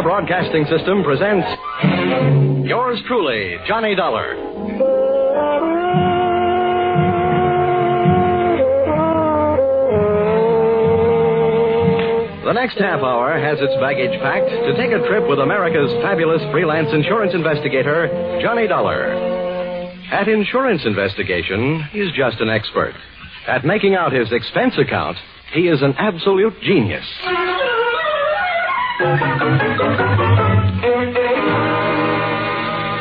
Columbia Broadcasting System presents yours truly, Johnny Dollar. The next half hour has its baggage packed to take a trip with America's fabulous freelance insurance investigator, Johnny Dollar. At insurance investigation, he's just an expert. At making out his expense account, he is an absolute genius.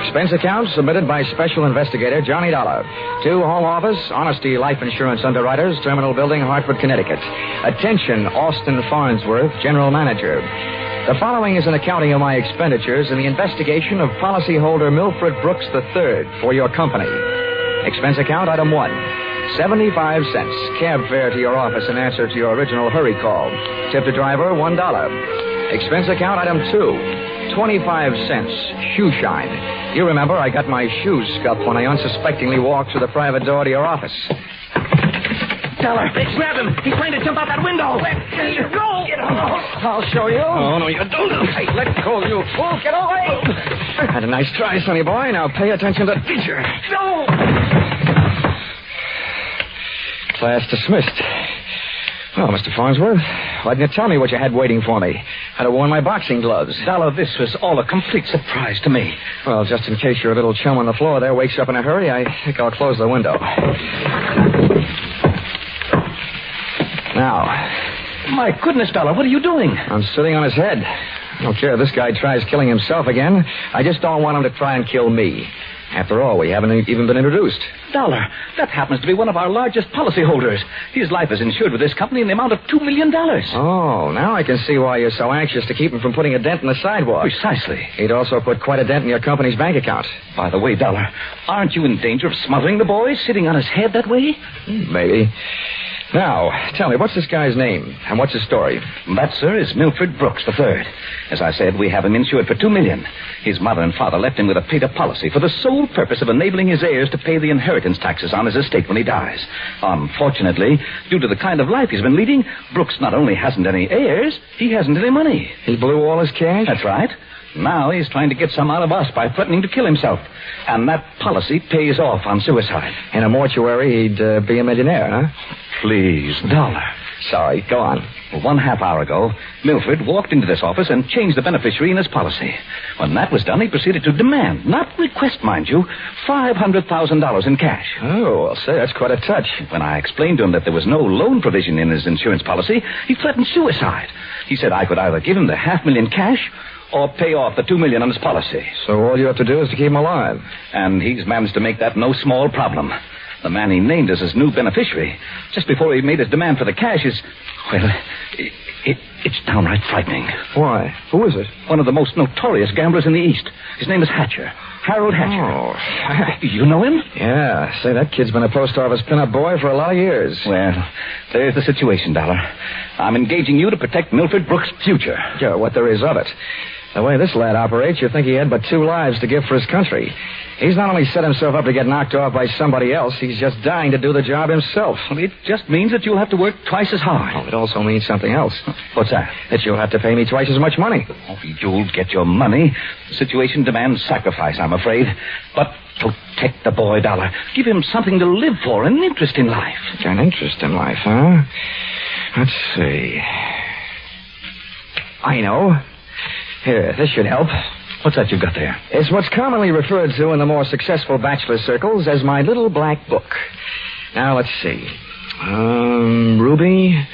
Expense account submitted by Special Investigator Johnny Dollar. To Home Office, Honesty Life Insurance Underwriters, Terminal Building, Hartford, Connecticut. Attention, Austin Farnsworth, General Manager. The following is an accounting of my expenditures in the investigation of policyholder Milford Brooks III for your company. Expense account item one. 75 cents. Cab fare to your office in answer to your original hurry call. Tip to driver, $1. Expense account item two. 25 cents. Shoe shine. You remember I got my shoes scuffed when I unsuspectingly walked through the private door to your office. Dollar, grab him. He's trying to jump out that window. Let go. Get off. I'll show you. Oh, no, you don't. Hey, let go, you fool. Get away. Had a nice try, sonny boy. Now pay attention to the teacher. No. Class dismissed. Oh, Mr. Farnsworth, why didn't you tell me what you had waiting for me? I'd have worn my boxing gloves. Dollar, this was all a complete surprise to me. Well, just in case your little chum on the floor there wakes up in a hurry, I think I'll close the window. Now, My goodness, Dollar, what are you doing? I'm sitting on his head. I don't care if this guy tries killing himself again. I just don't want him to try and kill me. After all, we haven't even been introduced. Dollar, that happens to be one of our largest policyholders. His life is insured with this company in the amount of $2 million. Oh, now I can see why you're so anxious to keep him from putting a dent in the sidewalk. Precisely. He'd also put quite a dent in your company's bank account. By the way, Dollar, aren't you in danger of smothering the boy sitting on his head that way? Hmm, maybe. Now, tell me, what's this guy's name? And what's his story? That, sir, is Milford Brooks III. As I said, we have him insured for 2 million. His mother and father left him with a paid-up policy for the sole purpose of enabling his heirs to pay the inheritance taxes on his estate when he dies. Unfortunately, due to the kind of life he's been leading, Brooks not only hasn't any heirs, he hasn't any money. He blew all his cash? That's right. Now he's trying to get some out of us by threatening to kill himself. And that policy pays off on suicide. In a mortuary, he'd uh, be a millionaire, huh? Please, Dollar. Sorry, go on. Well, one half hour ago, Milford walked into this office and changed the beneficiary in his policy. When that was done, he proceeded to demand, not request, mind you, $500,000 in cash. Oh, well, say, that's quite a touch. When I explained to him that there was no loan provision in his insurance policy, he threatened suicide. He said I could either give him the half million cash or pay off the two million on his policy. So all you have to do is to keep him alive. And he's managed to make that no small problem. The man he named as his new beneficiary, just before he made his demand for the cash, is, well, it, it, it's downright frightening. Why? Who is it? One of the most notorious gamblers in the East. His name is Hatcher. Harold Hatcher. Oh. You know him? Yeah, say, that kid's been a post office pinup boy for a lot of years. Well, there's the situation, Dollar. I'm engaging you to protect Milford Brooks' future. Yeah, what there is of it. The way this lad operates, you'd think he had but two lives to give for his country. He's not only set himself up to get knocked off by somebody else, he's just dying to do the job himself. Well, it just means that you'll have to work twice as hard. Oh, it also means something else. What's that? That you'll have to pay me twice as much money. Oh, you'll get your money. The situation demands sacrifice, I'm afraid. But protect the boy, Dollar. Give him something to live for, an interest in life. An interest in life, huh? Let's see. I know. Here, this should help. What's that you've got there? It's what's commonly referred to in the more successful bachelor circles as my little black book. Now, let's see. Um, Ruby?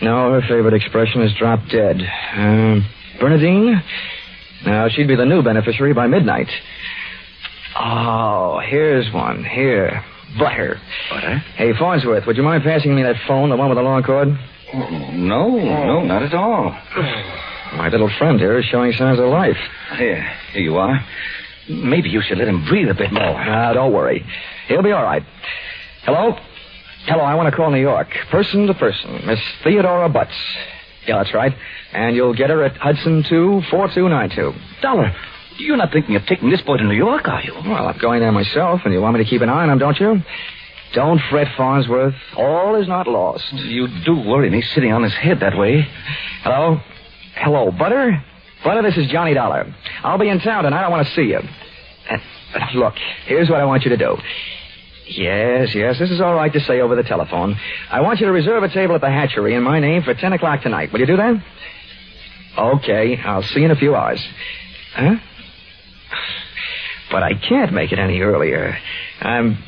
No, her favorite expression is drop dead. Um, Bernadine? Now, she'd be the new beneficiary by midnight. Oh, here's one. Here. Butter. Butter? Hey, Farnsworth, would you mind passing me that phone, the one with the long cord? No, no, not at all. My little friend here is showing signs of life. Here, here you are. Maybe you should let him breathe a bit more. Ah, don't worry. He'll be all right. Hello? Hello, I want to call New York. Person to person. Miss Theodora Butts. Yeah, that's right. And you'll get her at Hudson 2 4292. Dollar, you're not thinking of taking this boy to New York, are you? Well, I'm going there myself, and you want me to keep an eye on him, don't you? Don't fret, Farnsworth. All is not lost. You do worry me sitting on his head that way. Hello? Hello, Butter? Butter, this is Johnny Dollar. I'll be in town tonight. I want to see you. Uh, look, here's what I want you to do. Yes, yes, this is all right to say over the telephone. I want you to reserve a table at the hatchery in my name for 10 o'clock tonight. Will you do that? Okay, I'll see you in a few hours. Huh? But I can't make it any earlier. I'm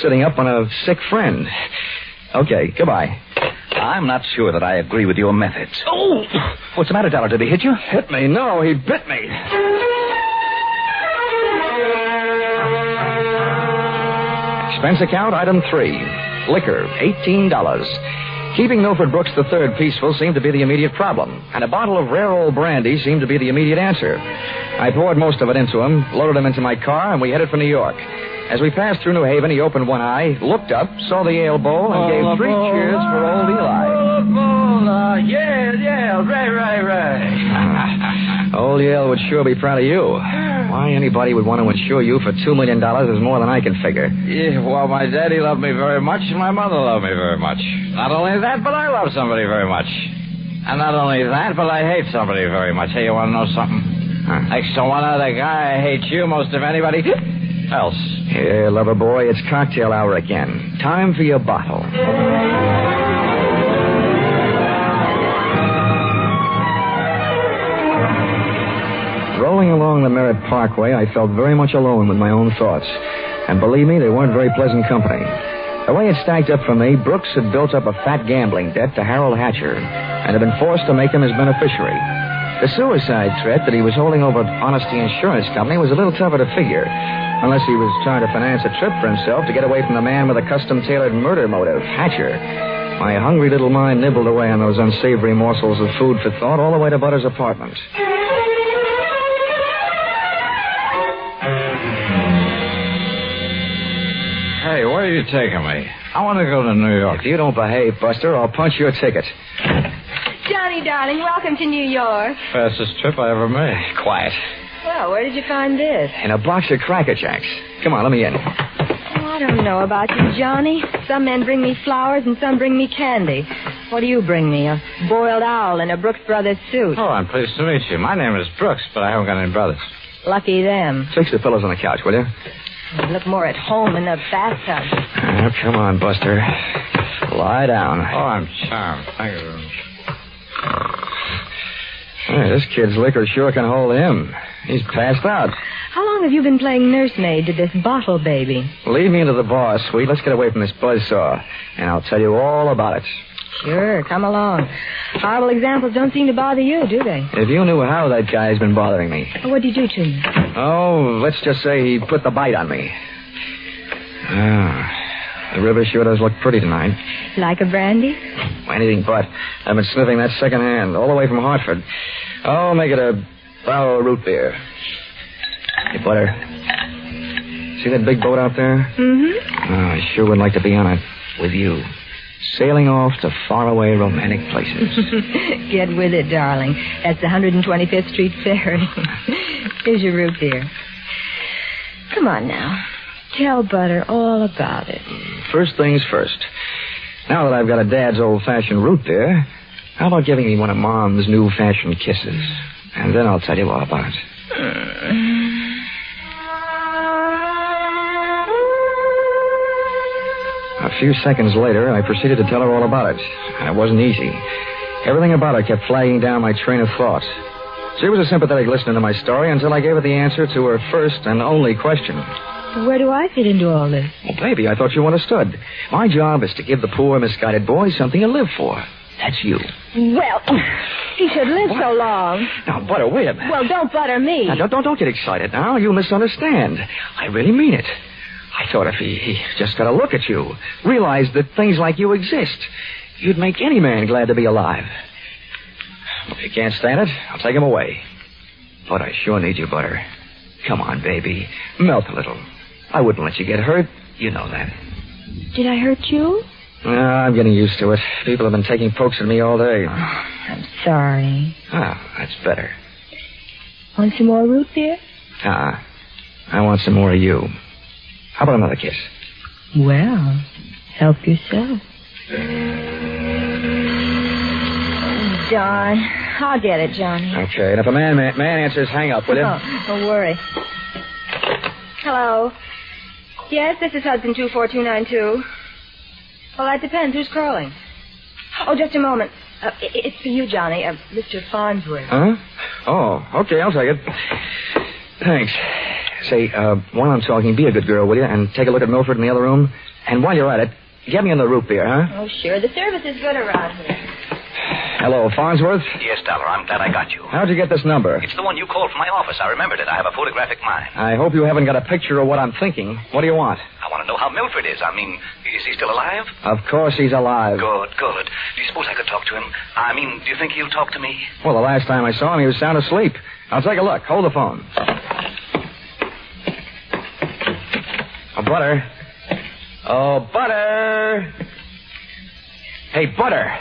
sitting up on a sick friend. Okay, goodbye. I'm not sure that I agree with your methods. Oh! What's the matter, Dollar? Did he hit you? Hit me? No, he bit me. Expense account item three. Liquor, $18. Keeping Milford Brooks III peaceful seemed to be the immediate problem, and a bottle of rare old brandy seemed to be the immediate answer. I poured most of it into him, loaded him into my car, and we headed for New York. As we passed through New Haven, he opened one eye, looked up, saw the Yale Bowl, and gave three cheers for old Eli. Oh, yeah, yeah, right, right, right. Old Yale would sure be proud of you. Why anybody would want to insure you for $2 million is more than I can figure. Yeah, well, my daddy loved me very much, and my mother loved me very much. Not only that, but I love somebody very much. And not only that, but I hate somebody very much. Hey, you want to know something? Huh. Next to one other guy, I hate you most of anybody else. Here, lover boy, it's cocktail hour again. Time for your bottle. Rolling along the Merritt Parkway, I felt very much alone with my own thoughts. And believe me, they weren't very pleasant company. The way it stacked up for me, Brooks had built up a fat gambling debt to Harold Hatcher and had been forced to make him his beneficiary. The suicide threat that he was holding over Honesty Insurance Company was a little tougher to figure, unless he was trying to finance a trip for himself to get away from the man with a custom tailored murder motive, Hatcher. My hungry little mind nibbled away on those unsavory morsels of food for thought all the way to Butter's apartment. Hey, where are you taking me? I want to go to New York. If you don't behave, Buster, I'll punch your ticket. Johnny, darling, welcome to New York. Fastest trip I ever made. Quiet. Well, where did you find this? In a box of Cracker Jacks. Come on, let me in. Oh, I don't know about you, Johnny. Some men bring me flowers and some bring me candy. What do you bring me? A boiled owl in a Brooks Brothers suit. Oh, I'm pleased to meet you. My name is Brooks, but I haven't got any brothers. Lucky them. Fix the pillows on the couch, will you? You look more at home in the bathtub. Oh, come on, Buster. Lie down. Oh, I'm charmed. Thank you. Hey, this kid's liquor sure can hold him. He's passed out. How long have you been playing nursemaid to this bottle baby? Lead me into the bar, sweet. Let's get away from this buzzsaw, and I'll tell you all about it. Sure, come along. Horrible examples don't seem to bother you, do they? If you knew how that guy's been bothering me. What'd he do to me? Oh, let's just say he put the bite on me. Ah, the river sure does look pretty tonight. Like a brandy? Anything but. I've been sniffing that second hand, all the way from Hartford. Oh, make it a barrel root beer. Hey, Butter. See that big boat out there? Mm-hmm. Oh, I sure would like to be on it with you. Sailing off to faraway romantic places. Get with it, darling. That's the 125th Street Ferry. Here's your root beer. Come on now. Tell Butter all about it. First things first. Now that I've got a dad's old-fashioned root beer, how about giving me one of Mom's new-fashioned kisses? And then I'll tell you all about it. A few seconds later, I proceeded to tell her all about it, and it wasn't easy. Everything about her kept flagging down my train of thought. She was a sympathetic listener to my story until I gave her the answer to her first and only question. Where do I fit into all this? Well, baby, I thought you understood. My job is to give the poor, misguided boy something to live for. That's you. Well, he should live so long. Now, Butter, wait a minute. Well, don't butter me. Now, don't, don't, don't get excited now. You misunderstand. I really mean it. I thought if he, he just got a look at you, realized that things like you exist, you'd make any man glad to be alive. If you can't stand it, I'll take him away. But I sure need you, Butter. Come on, baby. Melt a little. I wouldn't let you get hurt. You know that. Did I hurt you? Uh, I'm getting used to it. People have been taking pokes at me all day. I'm sorry. Ah, that's better. Want some more root beer? Ah, I want some more of you. How about another kiss? Well, help yourself. Darn. I'll get it, Johnny. Okay, and if a man man, man answers, hang up, will you? Oh, don't worry. Hello. Yes, this is Hudson 24292. Well, that depends. Who's calling? Oh, just a moment. Uh, i- it's for you, Johnny. Uh, Mr. Farnsworth. Huh? Oh, okay, I'll take it. Thanks. Say, uh, while I'm talking, be a good girl, will you? And take a look at Milford in the other room. And while you're at it, get me in the root beer, huh? Oh, sure. The service is good around here. Hello, Farnsworth. Yes, Dollar, I'm glad I got you. How'd you get this number? It's the one you called from my office. I remembered it. I have a photographic mind. I hope you haven't got a picture of what I'm thinking. What do you want? I want to know how Milford is. I mean, is he still alive? Of course he's alive. Good, good. Do you suppose I could talk to him? I mean, do you think he'll talk to me? Well, the last time I saw him, he was sound asleep. I'll take a look. Hold the phone. Oh, Butter. Oh, Butter. Hey, Butter.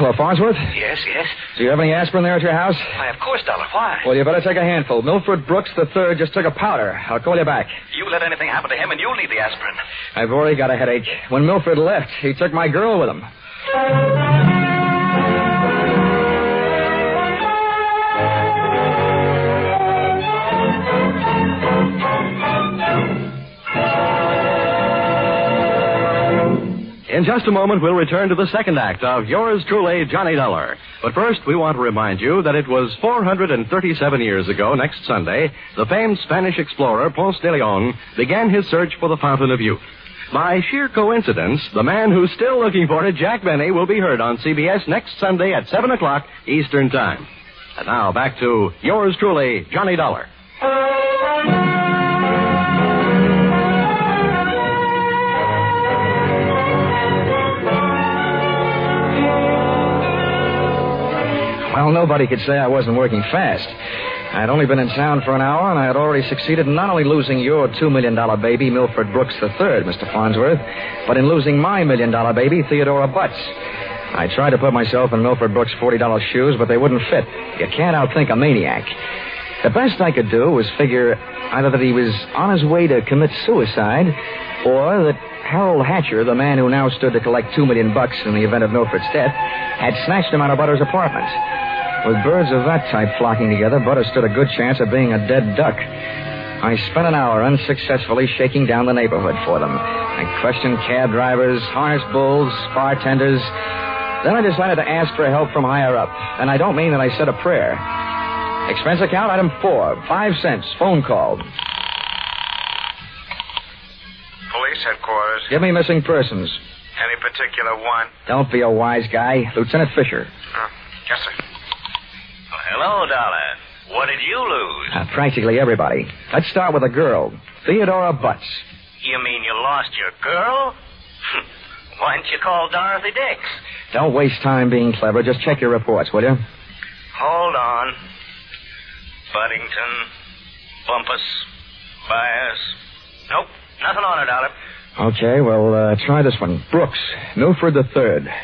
Hello, Farnsworth. Yes, yes. Do you have any aspirin there at your house? Why, of course, Dollar. Why? Well, you better take a handful. Milford Brooks III just took a powder. I'll call you back. You let anything happen to him, and you'll need the aspirin. I've already got a headache. When Milford left, he took my girl with him. In just a moment, we'll return to the second act of Yours Truly, Johnny Dollar. But first, we want to remind you that it was 437 years ago, next Sunday, the famed Spanish explorer Ponce de Leon began his search for the Fountain of Youth. By sheer coincidence, the man who's still looking for it, Jack Benny, will be heard on CBS next Sunday at 7 o'clock Eastern Time. And now, back to Yours Truly, Johnny Dollar. Well, nobody could say I wasn't working fast. I had only been in town for an hour, and I had already succeeded in not only losing your $2 million baby, Milford Brooks III, Mr. Farnsworth, but in losing my million dollar baby, Theodora Butts. I tried to put myself in Milford Brooks' $40 shoes, but they wouldn't fit. You can't outthink a maniac. The best I could do was figure either that he was on his way to commit suicide, or that Harold Hatcher, the man who now stood to collect two million bucks in the event of Milford's death, had snatched him out of Butter's apartment. With birds of that type flocking together, Butter stood a good chance of being a dead duck. I spent an hour unsuccessfully shaking down the neighborhood for them. I questioned cab drivers, harness bulls, bartenders. Then I decided to ask for help from higher up. And I don't mean that I said a prayer. Expense account item four, five cents, phone call. Police headquarters. Give me missing persons. Any particular one? Don't be a wise guy. Lieutenant Fisher. Uh, yes, sir. hello, Dollar. What did you lose? Uh, practically everybody. Let's start with a girl. Theodora Butts. You mean you lost your girl? Why didn't you call Dorothy Dix? Don't waste time being clever. Just check your reports, will you? Hold on. Buddington, Bumpus, Byers. Nope, nothing on her, Dollar. Okay, well, uh, try this one. Brooks, Milford III.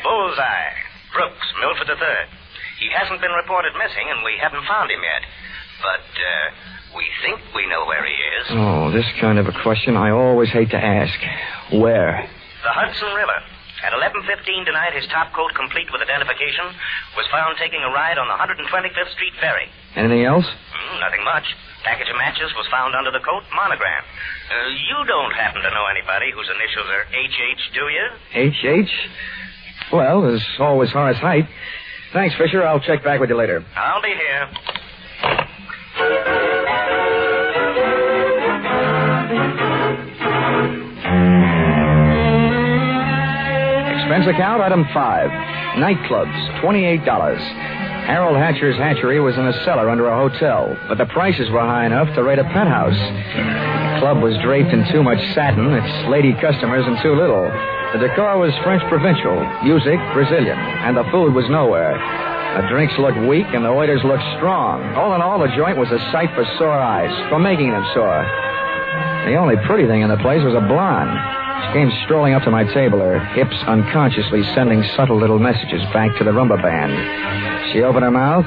Bullseye. Brooks, Milford III. He hasn't been reported missing, and we haven't found him yet. But, uh, we think we know where he is. Oh, this kind of a question I always hate to ask. Where? The Hudson River. At 11.15 tonight, his top coat, complete with identification, was found taking a ride on the 125th Street ferry. Anything else? Hmm, nothing much. Package of matches was found under the coat, monogram. Uh, you don't happen to know anybody whose initials are H.H., do you? H.H.? Well, as always, Horace Heidt. Thanks, Fisher. I'll check back with you later. I'll be here. Expense account, item five. Nightclubs, $28. Harold Hatcher's hatchery was in a cellar under a hotel, but the prices were high enough to rate a penthouse. The club was draped in too much satin, its lady customers in too little. The decor was French provincial, music Brazilian, and the food was nowhere. The drinks looked weak and the waiters looked strong. All in all, the joint was a sight for sore eyes, for making them sore. The only pretty thing in the place was a blonde. Came strolling up to my table, her hips unconsciously sending subtle little messages back to the rumba band. She opened her mouth,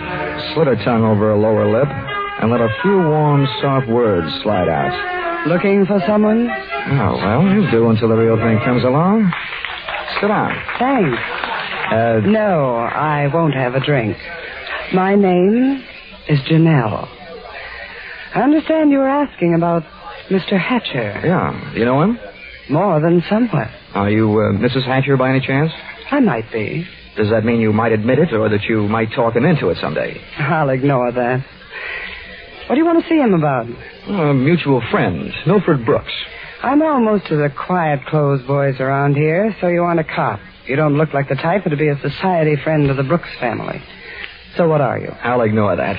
slid her tongue over her lower lip, and let a few warm, soft words slide out. Looking for someone? Oh, well, you do until the real thing comes along. Sit down. Thanks. Uh, No, I won't have a drink. My name is Janelle. I understand you were asking about Mr. Hatcher. yeah. You know him? More than somewhat. Are you uh, Mrs. Hatcher by any chance? I might be. Does that mean you might admit it or that you might talk him into it someday? I'll ignore that. What do you want to see him about? A mutual friend, Milford Brooks. I know most of the quiet clothes boys around here, so you want a cop. You don't look like the type that'd be a society friend of the Brooks family. So what are you? I'll ignore that.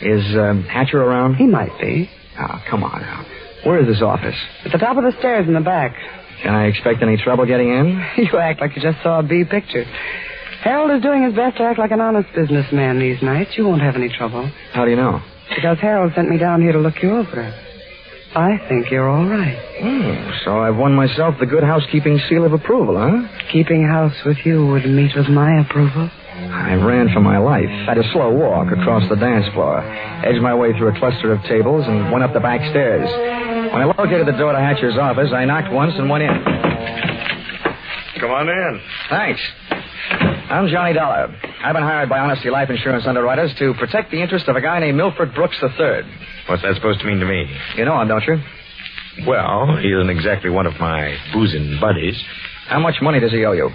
Is um, Hatcher around? He might be. Oh, come on now. Where is his office? At the top of the stairs in the back. Can I expect any trouble getting in? You act like you just saw a B picture. Harold is doing his best to act like an honest businessman these nights. You won't have any trouble. How do you know? Because Harold sent me down here to look you over. I think you're all right. Oh, so I've won myself the good housekeeping seal of approval, huh? Keeping house with you would meet with my approval. I ran for my life, had a slow walk across the dance floor, edged my way through a cluster of tables, and went up the back stairs. When I located the door to Hatcher's office, I knocked once and went in. Come on in. Thanks. I'm Johnny Dollar. I've been hired by Honesty Life Insurance underwriters to protect the interest of a guy named Milford Brooks III. What's that supposed to mean to me? You know him, don't you? Well, he isn't exactly one of my boozing buddies. How much money does he owe you?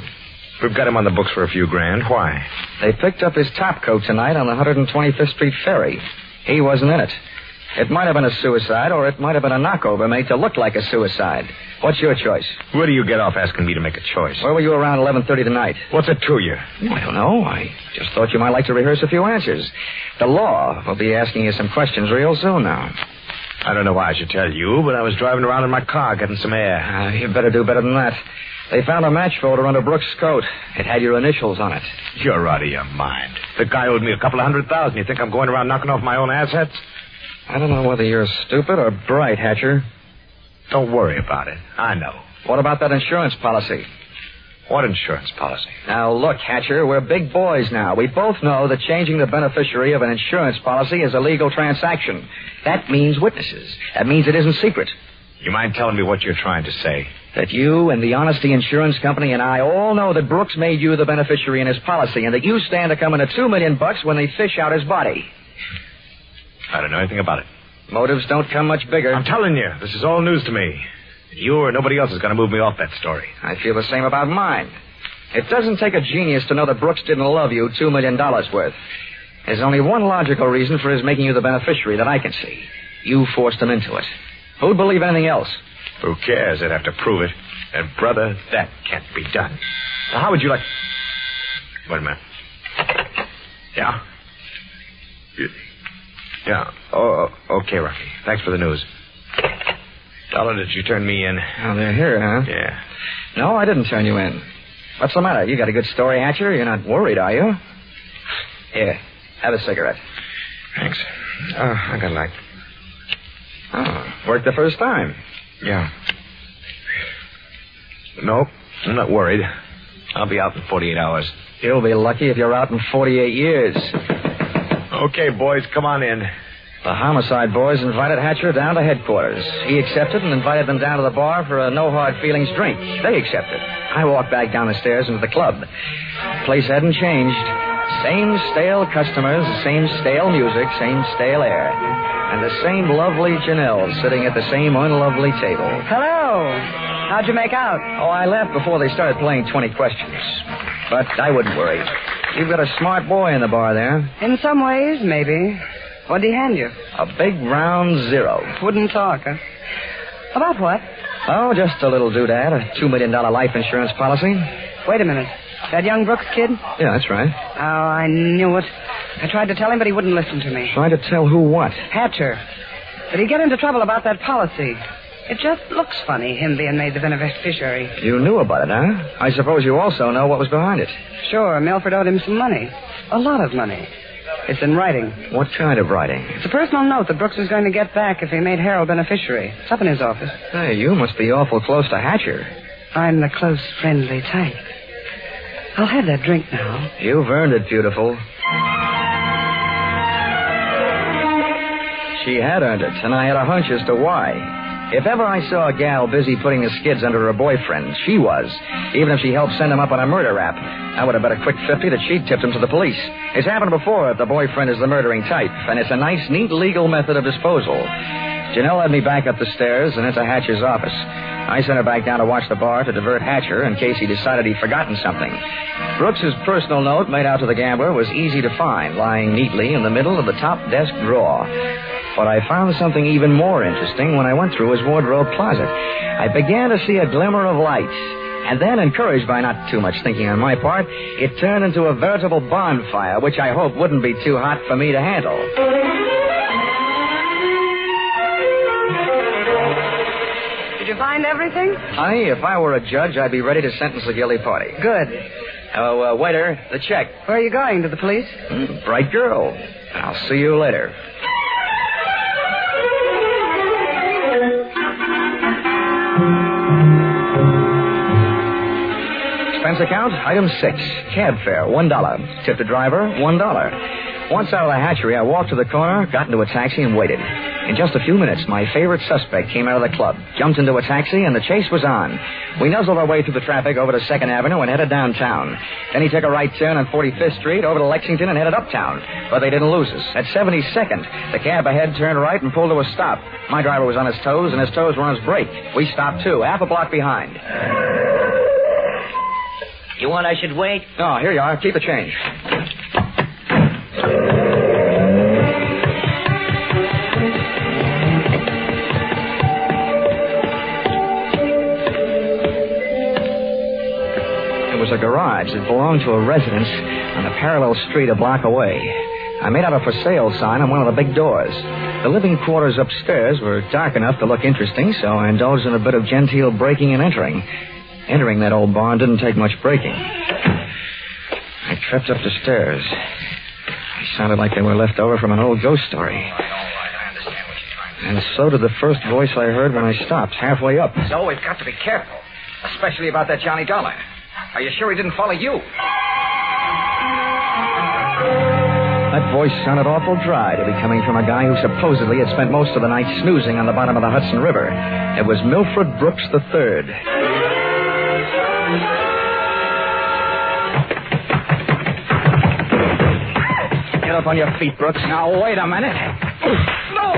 We've got him on the books for a few grand. Why? They picked up his top coat tonight on the 125th Street ferry. He wasn't in it. It might have been a suicide, or it might have been a knockover made to look like a suicide. What's your choice? Where do you get off asking me to make a choice? Where were you around 11.30 tonight? What's it to you? I don't know. I just thought you might like to rehearse a few answers. The law will be asking you some questions real soon now. I don't know why I should tell you, but I was driving around in my car getting some air. Uh, you better do better than that. They found a match folder under Brooks' coat. It had your initials on it. You're out of your mind. The guy owed me a couple of hundred thousand. You think I'm going around knocking off my own assets? I don't know whether you're stupid or bright, Hatcher. Don't worry about it. I know. What about that insurance policy? What insurance policy? Now, look, Hatcher, we're big boys now. We both know that changing the beneficiary of an insurance policy is a legal transaction. That means witnesses. That means it isn't secret. You mind telling me what you're trying to say? That you and the Honesty Insurance Company and I all know that Brooks made you the beneficiary in his policy and that you stand to come into two million bucks when they fish out his body. I don't know anything about it. Motives don't come much bigger. I'm telling you, this is all news to me. You or nobody else is going to move me off that story. I feel the same about mine. It doesn't take a genius to know that Brooks didn't love you two million dollars worth. There's only one logical reason for his making you the beneficiary that I can see. You forced him into it. Who'd believe anything else? Who cares? They'd have to prove it. And, brother, that can't be done. Now, how would you like. Wait a minute. Yeah? You- Yeah. Oh, oh, okay, Rocky. Thanks for the news. Dollar, did you turn me in? Oh, they're here, huh? Yeah. No, I didn't turn you in. What's the matter? You got a good story, Hatcher? You're not worried, are you? Here, have a cigarette. Thanks. Uh, I got a light. Oh, worked the first time. Yeah. Nope. I'm not worried. I'll be out in 48 hours. You'll be lucky if you're out in 48 years. Okay, boys, come on in. The homicide boys invited Hatcher down to headquarters. He accepted and invited them down to the bar for a no hard feelings drink. They accepted. I walked back down the stairs into the club. Place hadn't changed. Same stale customers, same stale music, same stale air. And the same lovely Janelle sitting at the same unlovely table. Hello. How'd you make out? Oh, I left before they started playing 20 questions. But I wouldn't worry. You've got a smart boy in the bar there. In some ways, maybe. What'd he hand you? A big round zero. Wouldn't talk, huh? About what? Oh, just a little doodad, a $2 million life insurance policy. Wait a minute. That young Brooks kid? Yeah, that's right. Oh, I knew it. I tried to tell him, but he wouldn't listen to me. Trying to tell who what. Hatcher. Did he get into trouble about that policy? It just looks funny, him being made the beneficiary. You knew about it, huh? I suppose you also know what was behind it. Sure, Milford owed him some money. A lot of money. It's in writing. What kind of writing? It's a personal note that Brooks is going to get back if he made Harold beneficiary. It's up in his office. Hey, you must be awful close to Hatcher. I'm the close, friendly type. I'll have that drink now. You've earned it, beautiful. She had earned it, and I had a hunch as to why. If ever I saw a gal busy putting the skids under her boyfriend, she was. Even if she helped send him up on a murder rap. I would have bet a quick 50 that she tipped him to the police. It's happened before if the boyfriend is the murdering type, and it's a nice, neat legal method of disposal. Janelle led me back up the stairs and into Hatcher's office. I sent her back down to watch the bar to divert Hatcher in case he decided he'd forgotten something. Brooks's personal note made out to the gambler was easy to find, lying neatly in the middle of the top desk drawer. But I found something even more interesting when I went through his wardrobe closet. I began to see a glimmer of light. And then, encouraged by not too much thinking on my part, it turned into a veritable bonfire, which I hoped wouldn't be too hot for me to handle. Did you find everything? Honey, if I were a judge, I'd be ready to sentence the guilty party. Good. Oh, uh, waiter, the check. Where are you going? To the police? Mm, bright girl. I'll see you later. Account, item six. Cab fare, one dollar. Tip the driver, one dollar. Once out of the hatchery, I walked to the corner, got into a taxi, and waited. In just a few minutes, my favorite suspect came out of the club, jumped into a taxi, and the chase was on. We nuzzled our way through the traffic over to 2nd Avenue and headed downtown. Then he took a right turn on 45th Street over to Lexington and headed uptown. But they didn't lose us. At 72nd, the cab ahead turned right and pulled to a stop. My driver was on his toes, and his toes were on his brake. We stopped too, half a block behind. You want I should wait? Oh, here you are. Keep the change. It was a garage that belonged to a residence on a parallel street a block away. I made out a for sale sign on one of the big doors. The living quarters upstairs were dark enough to look interesting, so I indulged in a bit of genteel breaking and entering. Entering that old barn didn't take much breaking. I crept up the stairs. They sounded like they were left over from an old ghost story. And so did the first voice I heard when I stopped, halfway up. So we've got to be careful, especially about that Johnny Dollar. Are you sure he didn't follow you? That voice sounded awful dry to be coming from a guy who supposedly had spent most of the night snoozing on the bottom of the Hudson River. It was Milford Brooks III. Get up on your feet, Brooks. Now, wait a minute. No!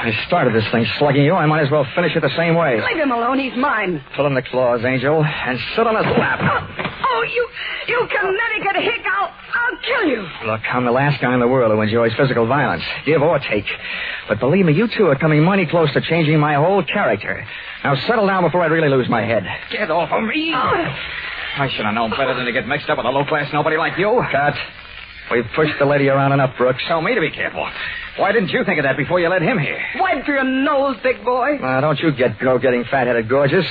I started this thing slugging you. I might as well finish it the same way. Leave him alone. He's mine. Pull in the claws, Angel, and sit on his lap. Oh, oh you, you Connecticut hick! I'll, I'll kill you. Look, I'm the last guy in the world who enjoys physical violence, give or take. But believe me, you two are coming mighty close to changing my whole character. Now settle down before I really lose my head. Get off of me. Oh. I should have known better than to get mixed up with a low-class nobody like you. Cut. We've pushed the lady around enough, Brooks. Tell me to be careful. Why didn't you think of that before you let him here? Wipe for your nose, big boy. Now, don't you get go getting fat-headed gorgeous.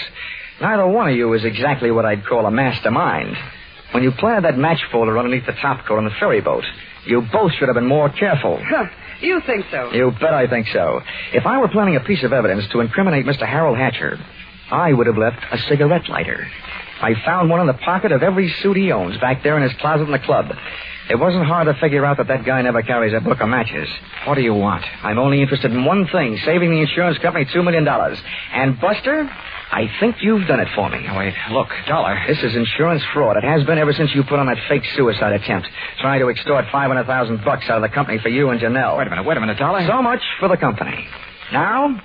Neither one of you is exactly what I'd call a mastermind. When you planted that match folder underneath the top topcoat on the ferry boat, you both should have been more careful. Huh, you think so? You bet I think so. If I were planning a piece of evidence to incriminate Mr. Harold Hatcher, I would have left a cigarette lighter. I found one in the pocket of every suit he owns back there in his closet in the club. It wasn't hard to figure out that that guy never carries a book of matches. What do you want? I'm only interested in one thing, saving the insurance company two million dollars. And Buster, I think you've done it for me. Wait, look, Dollar. This is insurance fraud. It has been ever since you put on that fake suicide attempt, trying to extort five hundred thousand bucks out of the company for you and Janelle. Wait a minute, wait a minute, Dollar. So much for the company. Now,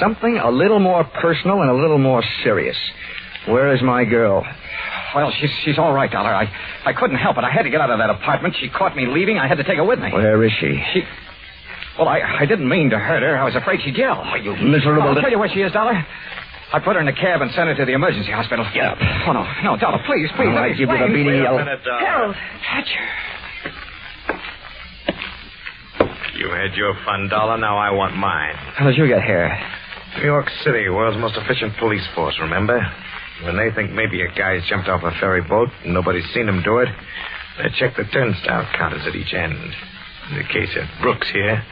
something a little more personal and a little more serious. Where is my girl? Well, she's she's all right, Dollar. I I couldn't help it. I had to get out of that apartment. She caught me leaving. I had to take her with me. Where is she? She. Well, I, I didn't mean to hurt her. I was afraid she'd yell. Oh, you miserable. I'll tell you where she is, Dollar. I put her in a cab and sent her to the emergency hospital. Get up. Oh, no. No, Dollar, please, please. All let right, me give you the explain. beating yell. Harold. Hatcher. You had your fun, Dollar. Now I want mine. How did you get here? New York City, world's most efficient police force, remember? When they think maybe a guy's jumped off a ferry boat and nobody's seen him do it, they check the turnstile counters at each end. In the case of Brooks here,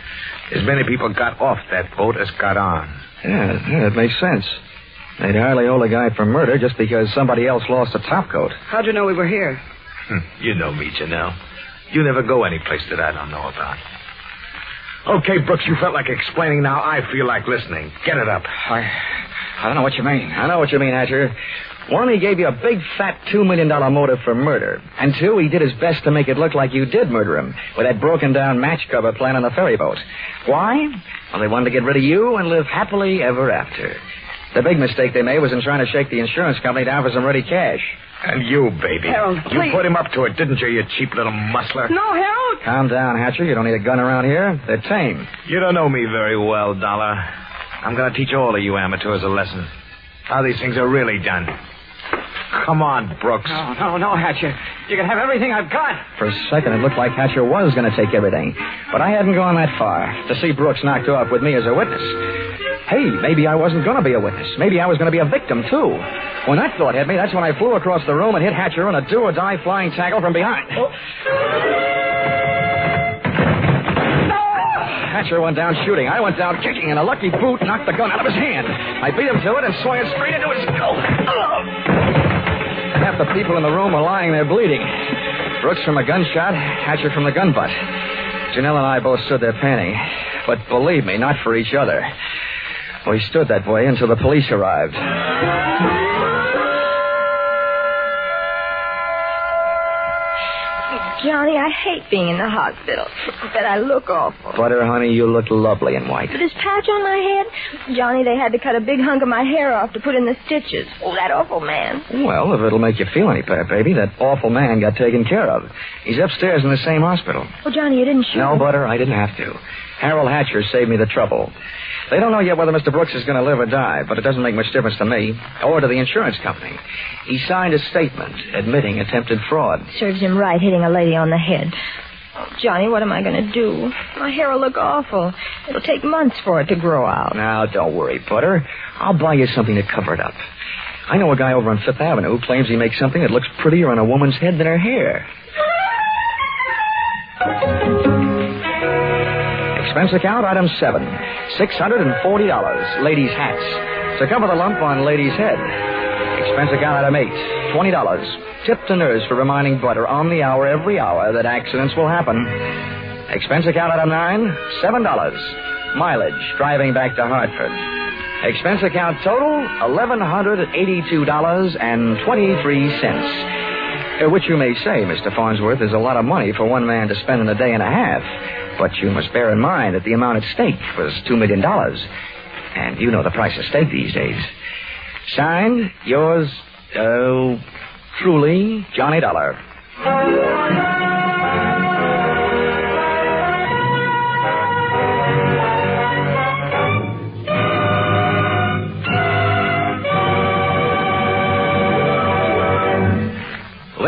as many people got off that boat as got on. Yeah, yeah, it makes sense. They'd hardly hold a guy for murder just because somebody else lost a topcoat. How'd you know we were here? Hmm, You know me, Janelle. You never go any place that I don't know about. Okay, Brooks, you felt like explaining. Now I feel like listening. Get it up. I, I don't know what you mean. I know what you mean, Hatcher. One, he gave you a big fat two million dollar motive for murder. And two, he did his best to make it look like you did murder him with that broken down match cover plan on the ferry boat. Why? Well, they wanted to get rid of you and live happily ever after. The big mistake they made was in trying to shake the insurance company down for some ready cash. And you, baby. Harold, you please. put him up to it, didn't you, you cheap little muscler? No, Harold. Calm down, Hatcher. You don't need a gun around here. They're tame. You don't know me very well, Dollar. I'm going to teach all of you amateurs a lesson. How these things are really done. Come on, Brooks. No, no, no, Hatcher. You can have everything I've got. For a second, it looked like Hatcher was going to take everything. But I hadn't gone that far to see Brooks knocked off with me as a witness. Hey, maybe I wasn't going to be a witness. Maybe I was going to be a victim, too. When that thought hit me, that's when I flew across the room and hit Hatcher on a do or die flying tackle from behind. Oh. Hatcher went down shooting. I went down kicking, and a lucky boot knocked the gun out of his hand. I beat him to it and swung it straight into his skull. Half the people in the room were lying there bleeding. Brooks from a gunshot, Hatcher from the gun butt. Janelle and I both stood there panting. But believe me, not for each other. We stood that way until the police arrived. Johnny, I hate being in the hospital. But I look awful. Butter, honey, you look lovely in white. This patch on my head? Johnny, they had to cut a big hunk of my hair off to put in the stitches. Oh, that awful man. Well, if it'll make you feel any better, baby, that awful man got taken care of. He's upstairs in the same hospital. Oh, Johnny, you didn't shoot No, him. Butter, I didn't have to. Harold Hatcher saved me the trouble. They don't know yet whether Mr. Brooks is going to live or die, but it doesn't make much difference to me or to the insurance company. He signed a statement admitting attempted fraud. Serves him right hitting a lady on the head. Oh, Johnny, what am I going to do? My hair will look awful. It'll take months for it to grow out. Now, don't worry, Butter. I'll buy you something to cover it up. I know a guy over on Fifth Avenue who claims he makes something that looks prettier on a woman's head than her hair. Expense account item seven. $640. Ladies' hats. To cover the lump on lady's head. Expense account item eight. $20. Tip to nurse for reminding Butter on the hour every hour that accidents will happen. Expense account item nine. $7. Mileage driving back to Hartford. Expense account total $1,182.23. Uh, which you may say, Mr. Farnsworth, is a lot of money for one man to spend in a day and a half. But you must bear in mind that the amount at stake was $2 million. And you know the price of steak these days. Signed, yours, oh, truly, Johnny Dollar.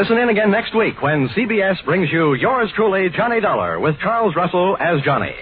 Listen in again next week when CBS brings you yours truly, Johnny Dollar, with Charles Russell as Johnny.